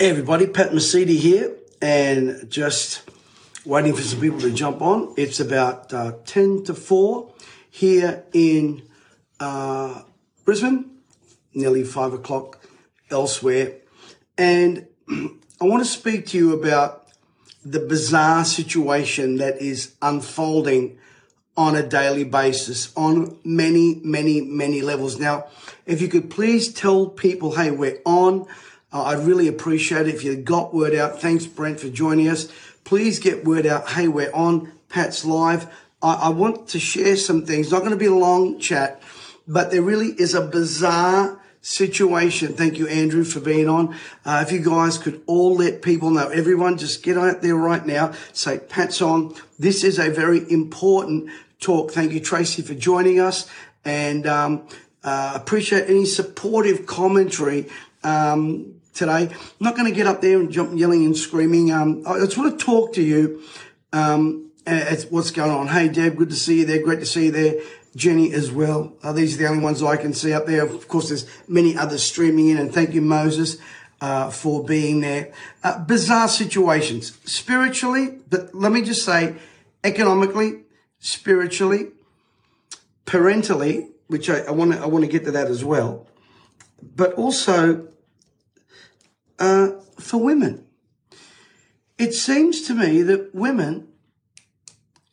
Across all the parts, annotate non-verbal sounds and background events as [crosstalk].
Hey everybody, Pat Mesiti here, and just waiting for some people to jump on. It's about uh, 10 to 4 here in uh, Brisbane, nearly 5 o'clock elsewhere. And [clears throat] I want to speak to you about the bizarre situation that is unfolding on a daily basis on many, many, many levels. Now, if you could please tell people, hey, we're on. Uh, I'd really appreciate it if you got word out. Thanks, Brent, for joining us. Please get word out. Hey, we're on. Pat's live. I, I want to share some things. Not going to be a long chat, but there really is a bizarre situation. Thank you, Andrew, for being on. Uh, if you guys could all let people know, everyone just get out there right now. Say, Pat's on. This is a very important talk. Thank you, Tracy, for joining us. And um, uh, appreciate any supportive commentary um, today. I'm not going to get up there and jump yelling and screaming. Um, I just want to talk to you um, as what's going on. Hey, Deb, good to see you there. Great to see you there. Jenny as well. Uh, these are the only ones I can see up there. Of course, there's many others streaming in, and thank you, Moses, uh, for being there. Uh, bizarre situations, spiritually, but let me just say, economically, spiritually, parentally, which I want to I want to get to that as well, but also uh, for women. It seems to me that women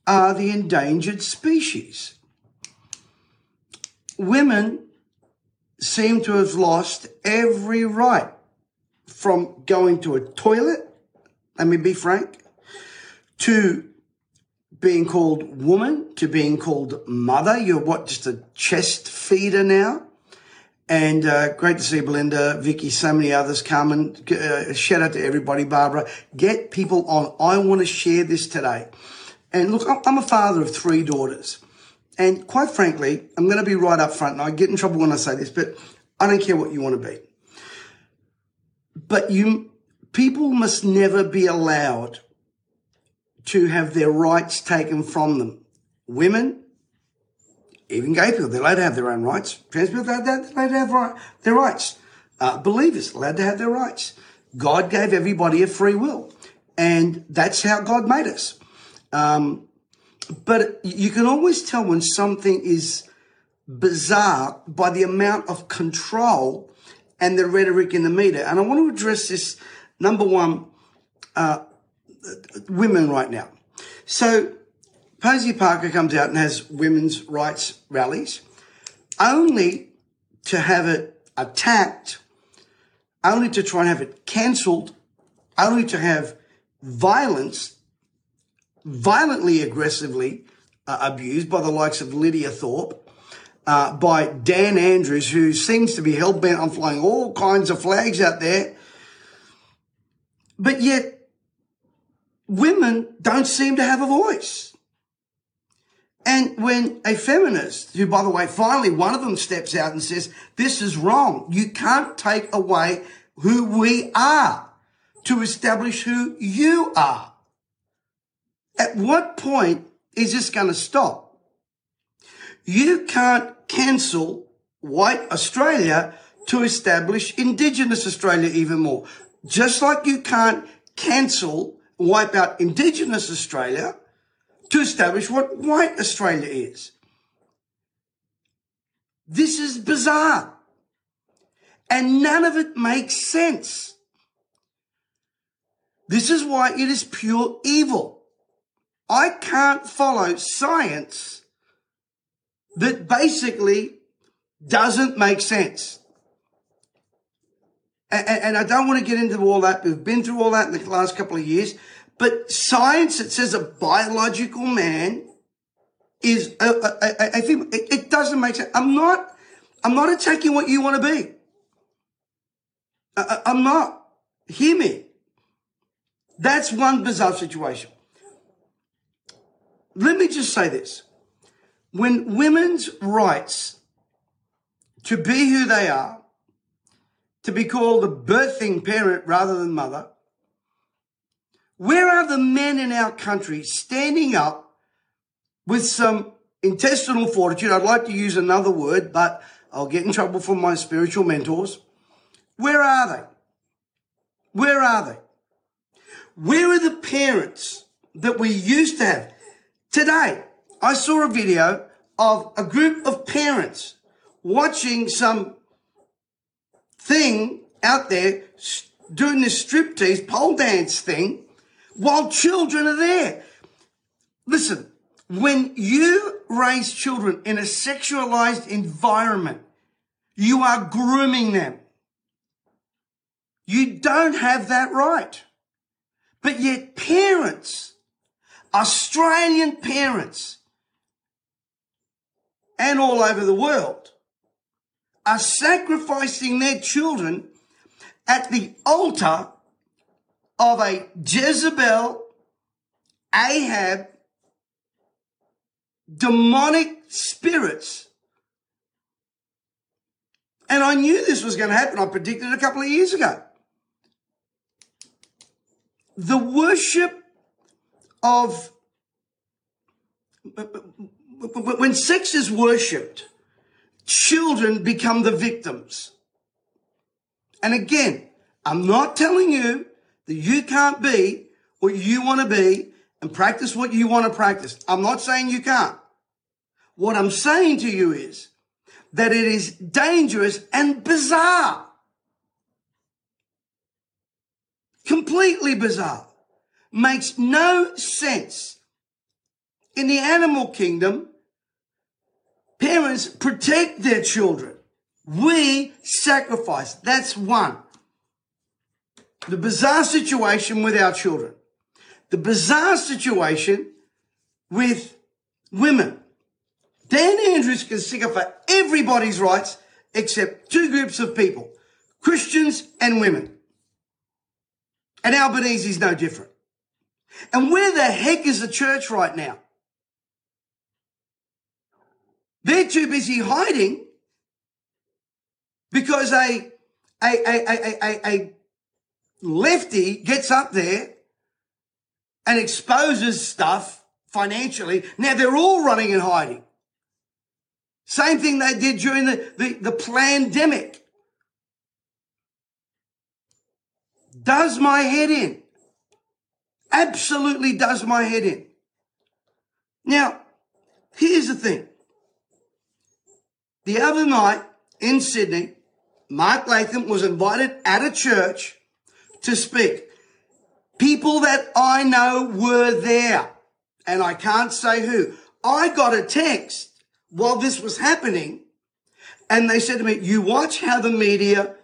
are the endangered species. Women seem to have lost every right from going to a toilet, let me be frank, to being called woman, to being called mother. You're what, just a chest feeder now? And uh, great to see Belinda, Vicky, so many others come and uh, shout out to everybody, Barbara. Get people on. I want to share this today. And look, I'm a father of three daughters. And quite frankly, I'm going to be right up front. And I get in trouble when I say this, but I don't care what you want to be. But you, people must never be allowed to have their rights taken from them. Women, even gay people, they're allowed to have their own rights. Trans people, they're allowed to have their rights. Uh, believers, allowed to have their rights. God gave everybody a free will. And that's how God made us. Um, but you can always tell when something is bizarre by the amount of control and the rhetoric in the media. And I want to address this, number one, uh, women right now. So Posie Parker comes out and has women's rights rallies, only to have it attacked, only to try and have it cancelled, only to have violence, violently aggressively uh, abused by the likes of Lydia Thorpe, uh, by Dan Andrews, who seems to be hell bent on flying all kinds of flags out there. But yet, women don't seem to have a voice. And when a feminist, who by the way, finally one of them steps out and says, this is wrong. You can't take away who we are to establish who you are. At what point is this going to stop? You can't cancel white Australia to establish indigenous Australia even more. Just like you can't cancel, wipe out indigenous Australia to establish what white Australia is. This is bizarre. And none of it makes sense. This is why it is pure evil. I can't follow science that basically doesn't make sense. And, and, I don't want to get into all that. We've been through all that in the last couple of years. But science that says a biological man is a, a, a, female, it, it doesn't make sense. I'm not, I'm not attacking what you want to be. I, I'm not. Hear me. That's one bizarre situation. Let me just say this. When women's rights to be who they are, to be called a birthing parent rather than mother, where are the men in our country standing up with some intestinal fortitude? I'd like to use another word, but I'll get in trouble from my spiritual mentors. Where are they? Where are they? Where are the parents that we used to have? Today, I saw a video of a group of parents watching some thing out there doing this striptease pole dance thing while children are there. Listen, when you raise children in a sexualized environment, you are grooming them. You don't have that right. But yet parents, Australian parents, and all over the world are sacrificing their children at the altar of a Jezebel, Ahab, demonic spirits. And I knew this was going to happen. I predicted it a couple of years ago. The worship of when sex is worshipped, children become the victims. And again, I'm not telling you that you can't be what you want to be and practice what you want to practice. I'm not saying you can't. What I'm saying to you is that it is dangerous and bizarre. Completely bizarre. Makes no sense. In the animal kingdom, parents protect their children. We sacrifice. That's one. The bizarre situation with our children. The bizarre situation with women. Dan Andrews can stick up for everybody's rights except two groups of people, Christians and women. And Albanese is no different. And where the heck is the church right now? They're too busy hiding because a, a, a, a, a, a lefty gets up there and exposes stuff financially. Now they're all running and hiding. Same thing they did during the, the, the pandemic. Does my head in. Absolutely does my head in. Now, here's the thing. The other night in Sydney, Mark Latham was invited at a church to speak. People that I know were there, and I can't say who. I got a text while this was happening, and they said to me, You watch how the media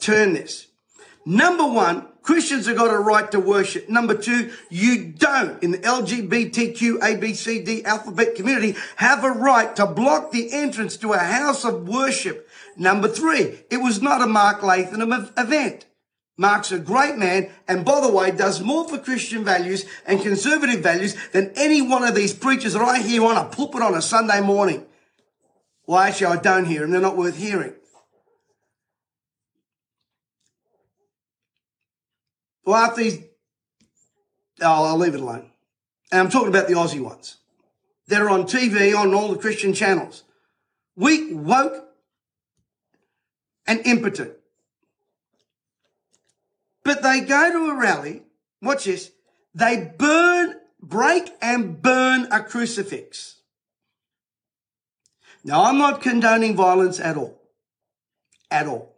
turn this. Number one, Christians have got a right to worship. Number two, you don't in the LGBTQ ABCD alphabet community have a right to block the entrance to a house of worship. Number three, it was not a Mark Latham event. Mark's a great man, and by the way, does more for Christian values and conservative values than any one of these preachers that I hear on a pulpit on a Sunday morning. Well, actually, I don't hear them. They're not worth hearing. Well, after these, oh, I'll leave it alone. And I'm talking about the Aussie ones that are on TV on all the Christian channels. Weak, woke, and impotent. But they go to a rally, watch this, they burn, break and burn a crucifix. Now, I'm not condoning violence at all. At all.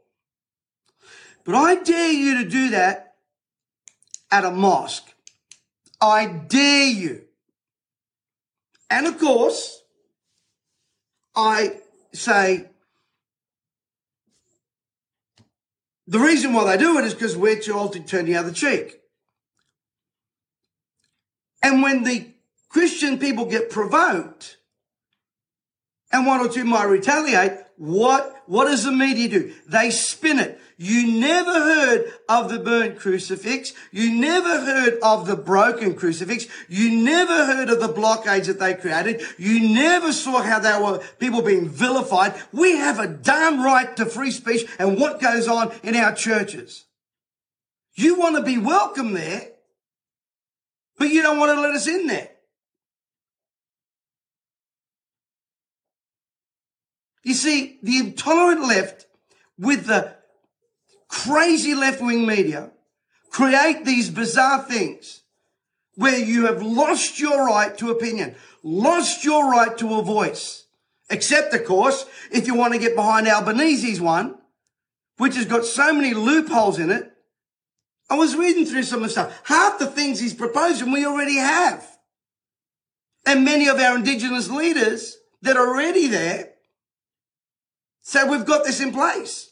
But I dare you to do that at a mosque. I dare you. And of course, I say, The reason why they do it is because we're too old to turn the other cheek. And when the Christian people get provoked, and one or two might retaliate, what, what does the media do? They spin it. You never heard of the burnt crucifix. You never heard of the broken crucifix. You never heard of the blockades that they created. You never saw how they were people being vilified. We have a damn right to free speech and what goes on in our churches. You want to be welcome there, but you don't want to let us in there. You see, the intolerant left with the crazy left wing media create these bizarre things where you have lost your right to opinion, lost your right to a voice. Except, of course, if you want to get behind Albanese's one, which has got so many loopholes in it. I was reading through some of the stuff. Half the things he's proposing we already have. And many of our indigenous leaders that are already there say we've got this in place.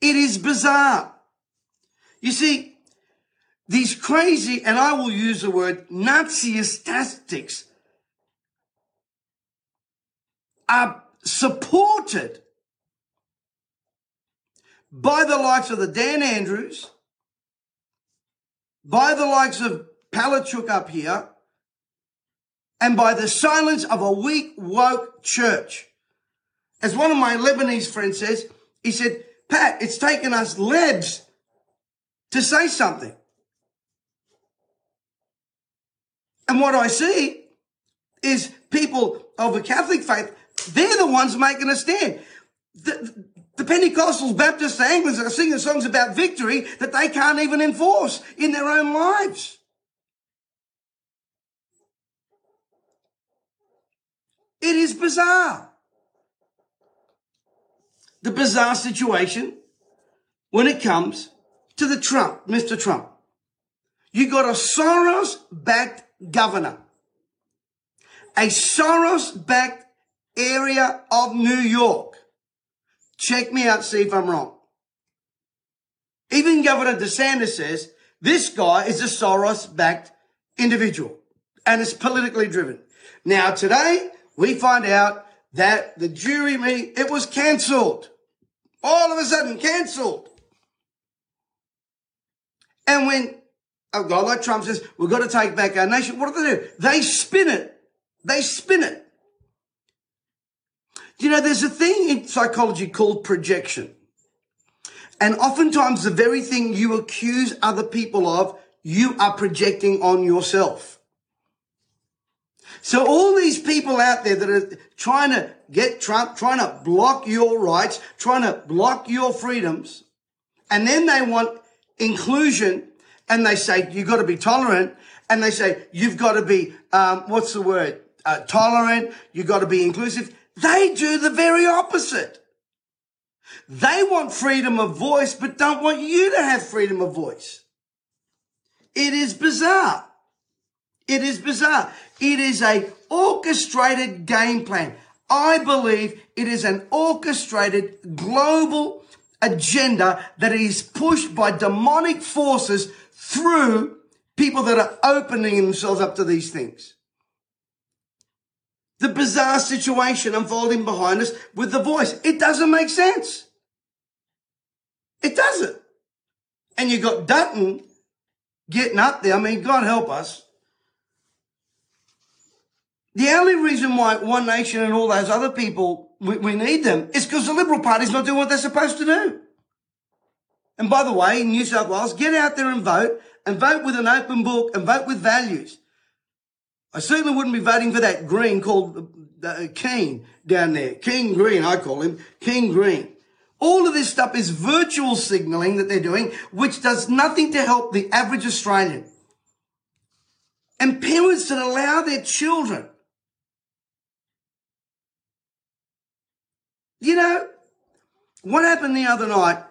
It is bizarre. You see, these crazy, and I will use the word Naziist tactics are supported by the likes of the Dan Andrews, by the likes of Palaszczuk up here, and by the silence of a weak, woke church. As one of my Lebanese friends says, he said, Pat, it's taken us lebs to say something. And what I see is people of the Catholic faith, they're the ones making a stand. The, the Pentecostals, Baptists, Anglicans are singing songs about victory that they can't even enforce in their own lives. It is bizarre. The bizarre situation when it comes to the Trump, Mr. Trump. You got a Soros backed governor, a Soros backed area of New York. Check me out, see if I'm wrong. Even Governor DeSantis says this guy is a Soros backed individual and it's politically driven. Now today we find out that the jury meeting, it was cancelled. All of a sudden cancelled. And when oh, a guy like Trump says, we've got to take back our nation, what do they do? They spin it. They spin it. You know, there's a thing in psychology called projection. And oftentimes the very thing you accuse other people of, you are projecting on yourself. So all these people out there that are trying to get Trump, trying to block your rights, trying to block your freedoms, and then they want inclusion and they say you've got to be tolerant and they say you've got to be, um, what's the word? Uh, tolerant. You've got to be inclusive. They do the very opposite. They want freedom of voice, but don't want you to have freedom of voice. It is bizarre. It is bizarre. It is a orchestrated game plan. I believe it is an orchestrated global agenda that is pushed by demonic forces through people that are opening themselves up to these things. The bizarre situation unfolding behind us with the voice. It doesn't make sense. It doesn't. And you got Dutton getting up there. I mean, God help us. The only reason why One Nation and all those other people, we, we need them, is because the Liberal Party's not doing what they're supposed to do. And by the way, in New South Wales, get out there and vote, and vote with an open book, and vote with values. I certainly wouldn't be voting for that green called uh, Kean down there. King Green, I call him. King Green. All of this stuff is virtual signaling that they're doing, which does nothing to help the average Australian. And parents that allow their children You know, what happened the other night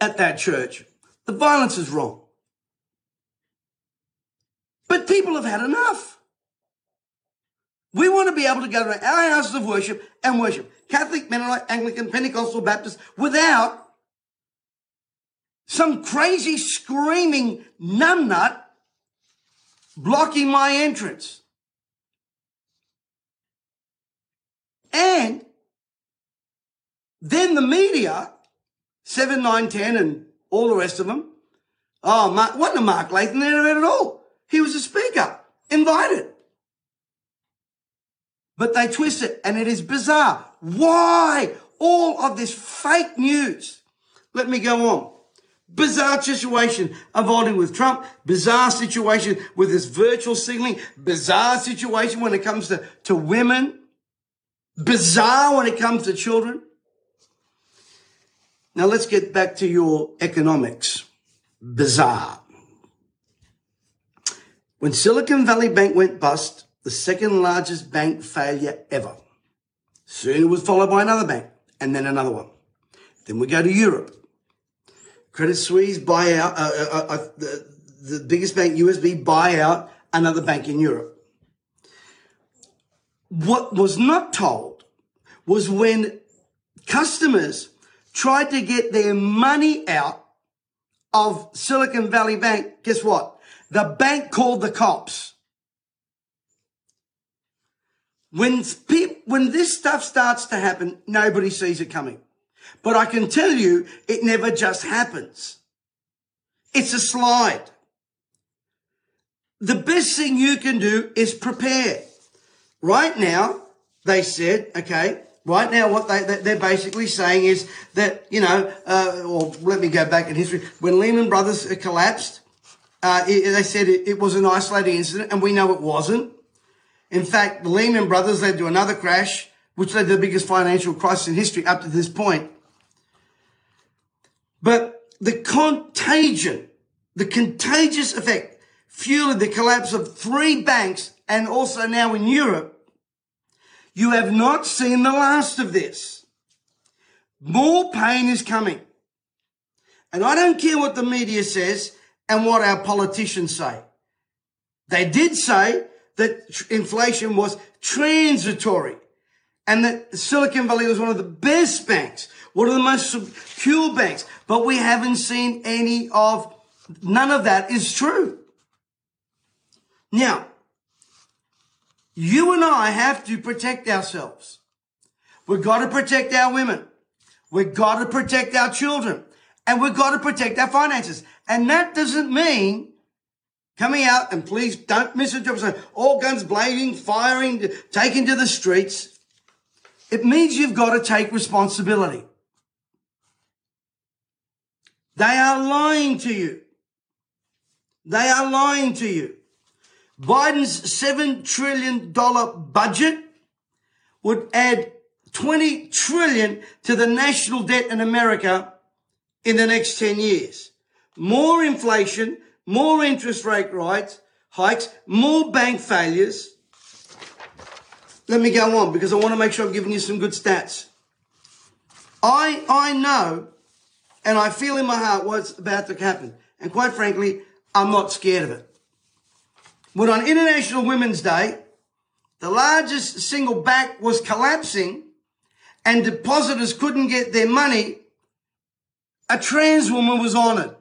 at that church? The violence is wrong. But people have had enough. We want to be able to go to our houses of worship and worship Catholic, Mennonite, Anglican, Pentecostal, Baptist without some crazy screaming numbnut blocking my entrance. And then the media, 7, 9, 10, and all the rest of them, oh, Mark, wasn't a Mark Latham there at all. He was a speaker, invited. But they twist it, and it is bizarre. Why all of this fake news? Let me go on. Bizarre situation unfolding with Trump. Bizarre situation with this virtual signaling. Bizarre situation when it comes to, to women. Bizarre when it comes to children. Now let's get back to your economics. Bizarre. When Silicon Valley Bank went bust, the second largest bank failure ever. Soon it was followed by another bank and then another one. Then we go to Europe. Credit Suisse buy out, uh, uh, uh, uh the, the biggest bank, USB, buy out another bank in Europe. What was not told was when customers tried to get their money out of Silicon Valley Bank, guess what? The bank called the cops. When, when this stuff starts to happen, nobody sees it coming. But I can tell you, it never just happens. It's a slide. The best thing you can do is prepare. Right now, they said, okay, right now what they, they're basically saying is that, you know, uh, or let me go back in history. When Lehman Brothers collapsed, uh, it, they said it, it was an isolated incident and we know it wasn't. In fact, the Lehman Brothers led to another crash, which led to the biggest financial crisis in history up to this point. But the contagion, the contagious effect fueled the collapse of three banks and also now in Europe. You have not seen the last of this. More pain is coming. And I don't care what the media says and what our politicians say. They did say that inflation was transitory and that Silicon Valley was one of the best banks, one of the most secure banks, but we haven't seen any of, none of that is true. Now, you and I have to protect ourselves. We've got to protect our women. We've got to protect our children and we've got to protect our finances. And that doesn't mean coming out and please don't misinterpret all guns blazing, firing, taking to the streets. It means you've got to take responsibility. They are lying to you. They are lying to you. Biden's $7 trillion budget would add 20 trillion to the national debt in America in the next 10 years. More inflation, more interest rate hikes, more bank failures. Let me go on because I want to make sure I'm giving you some good stats. I, I know and I feel in my heart what's about to happen. And quite frankly, I'm not scared of it. When on International Women's Day, the largest single bank was collapsing and depositors couldn't get their money, a trans woman was honored.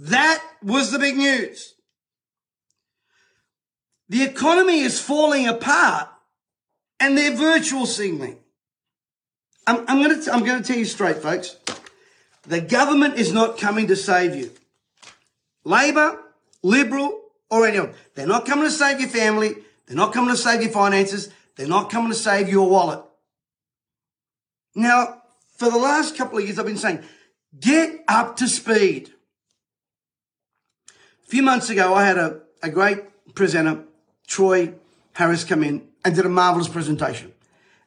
That was the big news. The economy is falling apart and they're virtual signaling. I'm, I'm going to, I'm going to tell you straight, folks. The government is not coming to save you. Labor, Liberal, or anyone. They're not coming to save your family. They're not coming to save your finances. They're not coming to save your wallet. Now, for the last couple of years, I've been saying, get up to speed. A few months ago, I had a, a great presenter, Troy Harris, come in and did a marvelous presentation,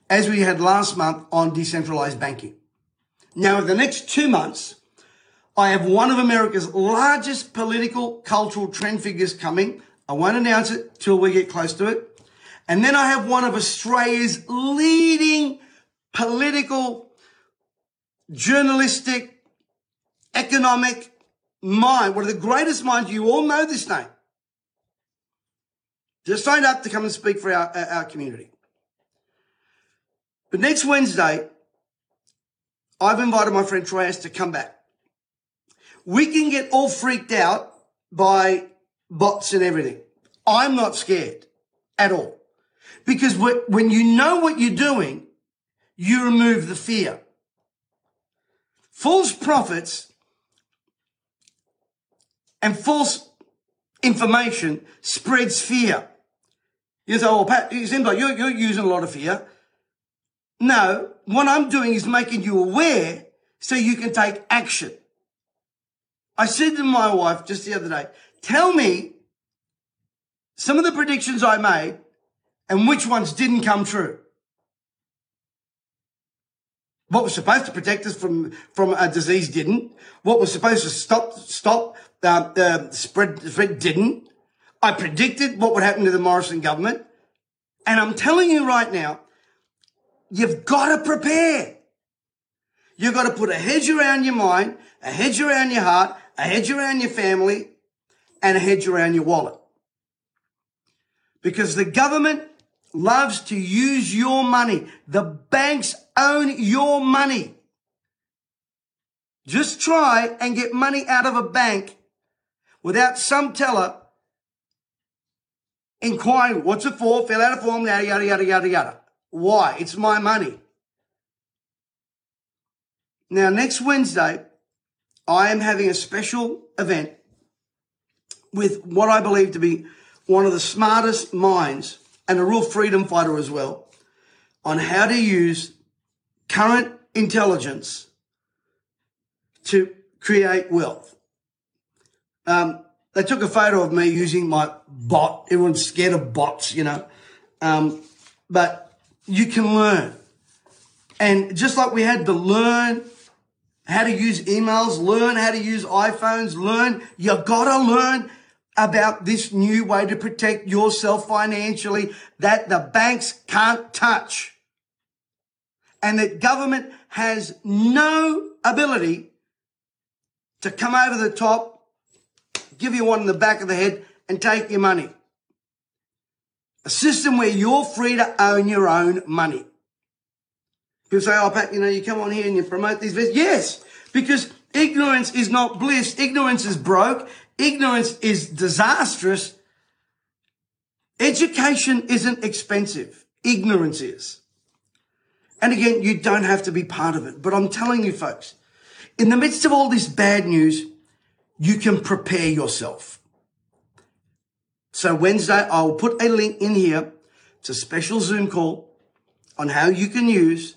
as we had last month on decentralized banking. Now, in the next two months, I have one of America's largest political cultural trend figures coming. I won't announce it till we get close to it. And then I have one of Australia's leading political, journalistic, economic, mind, one of the greatest minds. You all know this name. Just signed up to come and speak for our, our community. But next Wednesday, I've invited my friend Troy to come back. We can get all freaked out by bots and everything. I'm not scared at all. Because when you know what you're doing, you remove the fear. False prophets and false information spreads fear. You say, oh, Pat, it like you're, you're using a lot of fear. No, what I'm doing is making you aware so you can take action. I said to my wife just the other day, tell me some of the predictions I made and which ones didn't come true. What was supposed to protect us from, from a disease didn't. What was supposed to stop, stop, uh, uh, spread, spread didn't. I predicted what would happen to the Morrison government. And I'm telling you right now, you've got to prepare. You've got to put a hedge around your mind, a hedge around your heart, a hedge around your family, and a hedge around your wallet. Because the government loves to use your money. The banks own your money. Just try and get money out of a bank without some teller inquiring, what's it for? Fill out a form, yada, yada, yada, yada, yada. Why? It's my money. Now, next Wednesday, I am having a special event with what I believe to be one of the smartest minds and a real freedom fighter as well on how to use current intelligence to create wealth. Um, they took a photo of me using my bot. Everyone's scared of bots, you know. Um, but you can learn. And just like we had to learn how to use emails, learn how to use iPhones, learn, you gotta learn about this new way to protect yourself financially that the banks can't touch. And that government has no ability to come over the top, give you one in the back of the head and take your money. A system where you're free to own your own money. People say, oh, Pat, you know, you come on here and you promote these videos. Yes, because ignorance is not bliss. Ignorance is broke. Ignorance is disastrous. Education isn't expensive. Ignorance is. And again, you don't have to be part of it. But I'm telling you folks, in the midst of all this bad news, you can prepare yourself. So Wednesday, I'll put a link in here. to special Zoom call on how you can use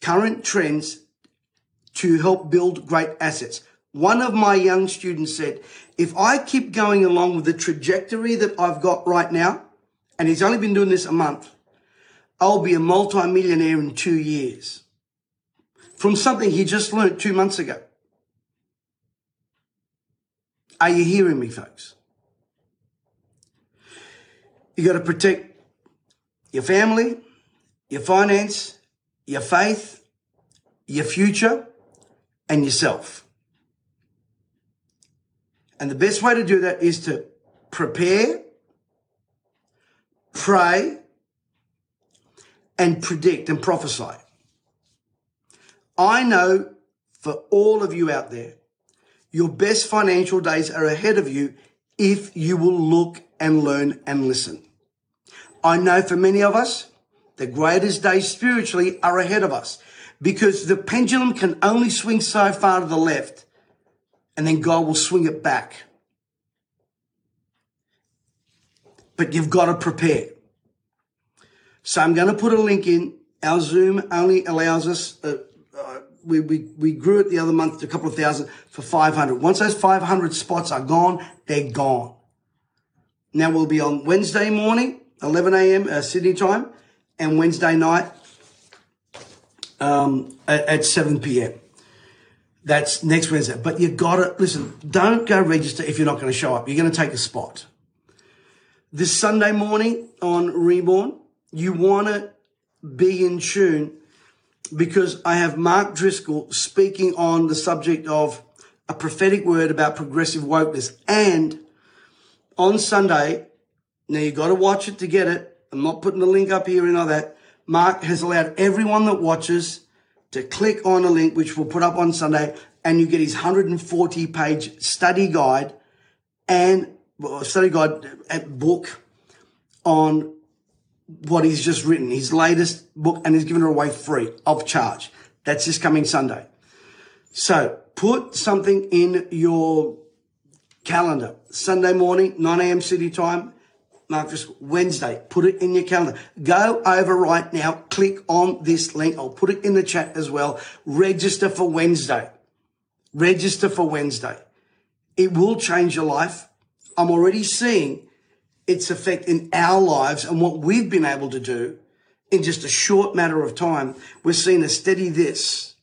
current trends to help build great assets. One of my young students said, if I keep going along with the trajectory that I've got right now, and he's only been doing this a month, I'll be a multi-millionaire in two years from something he just learned two months ago. Are you hearing me, folks? You got to protect your family, your finance, your faith, your future, and yourself. And the best way to do that is to prepare, pray, and predict and prophesy. I know for all of you out there, your best financial days are ahead of you if you will look and learn and listen. I know for many of us, the greatest days spiritually are ahead of us because the pendulum can only swing so far to the left and then God will swing it back. But you've got to prepare. So I'm going to put a link in. Our Zoom only allows us, uh, uh, we, we, we grew it the other month to a couple of thousand for 500. Once those 500 spots are gone, they're gone. Now we'll be on Wednesday morning, 11 a.m. Uh, Sydney time, and Wednesday night um, at, at 7 p.m. That's next Wednesday. But you gotta, listen, don't go register if you're not going to show up. You're going to take a spot. This Sunday morning on Reborn, you want to be in tune because I have Mark Driscoll speaking on the subject of a prophetic word about progressive wokeness. And on Sunday, now you got to watch it to get it. I'm not putting the link up here and all that. Mark has allowed everyone that watches to click on a link, which we'll put up on Sunday, and you get his 140 page study guide and study guide book on what he's just written, his latest book, and he's given it away free of charge. That's this coming Sunday. So put something in your calendar. Sunday morning, 9 a.m. Sydney time, Mark this Wednesday. Put it in your calendar. Go over right now. Click on this link. I'll put it in the chat as well. Register for Wednesday. Register for Wednesday. It will change your life. I'm already seeing its effect in our lives and what we've been able to do in just a short matter of time, we're seeing a steady this.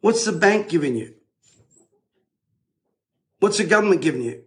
What's the bank giving you? What's the government giving you?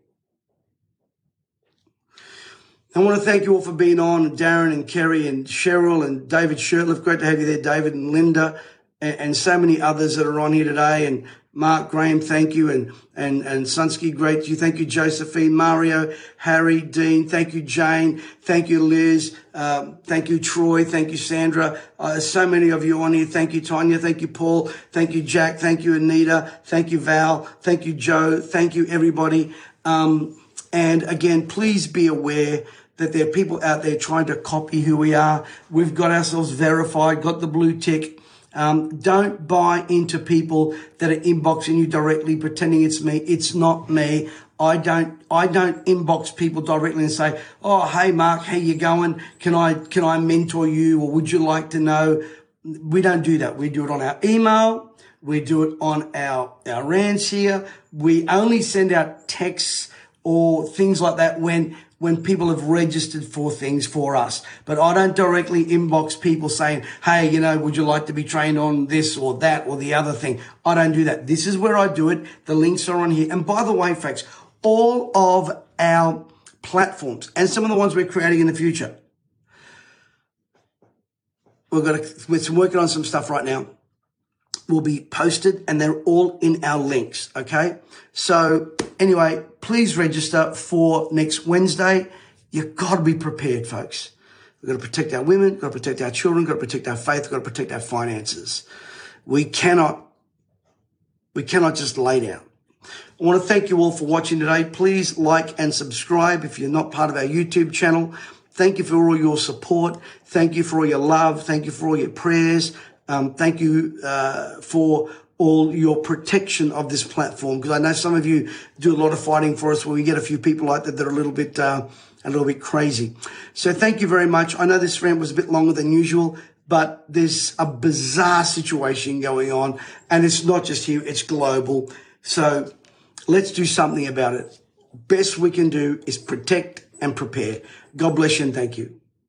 I want to thank you all for being on, Darren and Kerry and Cheryl and David Shirtliff. Great to have you there, David and Linda and, and so many others that are on here today. And Mark Graham, thank you. And, and, and Sunsky, great. To you thank you, Josephine, Mario, Harry, Dean. Thank you, Jane. Thank you, Liz. Um, thank you, Troy. Thank you, Sandra. Uh, so many of you on here. Thank you, Tanya. Thank you, Paul. Thank you, Jack. Thank you, Anita. Thank you, Val. Thank you, Joe. Thank you, everybody. Um, and again, please be aware that there are people out there trying to copy who we are. We've got ourselves verified, got the blue tick. Um, don't buy into people that are inboxing you directly, pretending it's me. It's not me. I don't, I don't inbox people directly and say, "Oh, hey, Mark, how you going? Can I, can I mentor you, or would you like to know?" We don't do that. We do it on our email. We do it on our our rants here. We only send out texts or things like that when when people have registered for things for us. But I don't directly inbox people saying, Hey, you know, would you like to be trained on this or that or the other thing? I don't do that. This is where I do it. The links are on here. And by the way, folks, all of our platforms and some of the ones we're creating in the future. We've got to, we're working on some stuff right now will be posted and they're all in our links. Okay. So anyway, please register for next Wednesday. You've got to be prepared, folks. We've got to protect our women, we've got to protect our children, we've got to protect our faith, we've got to protect our finances. We cannot, we cannot just lay down. I want to thank you all for watching today. Please like and subscribe if you're not part of our YouTube channel. Thank you for all your support. Thank you for all your love. Thank you for all your prayers. Um, thank you uh, for all your protection of this platform because I know some of you do a lot of fighting for us when we get a few people like that that are a little bit uh, a little bit crazy. So thank you very much. I know this rant was a bit longer than usual, but there's a bizarre situation going on, and it's not just here; it's global. So let's do something about it. Best we can do is protect and prepare. God bless you and thank you.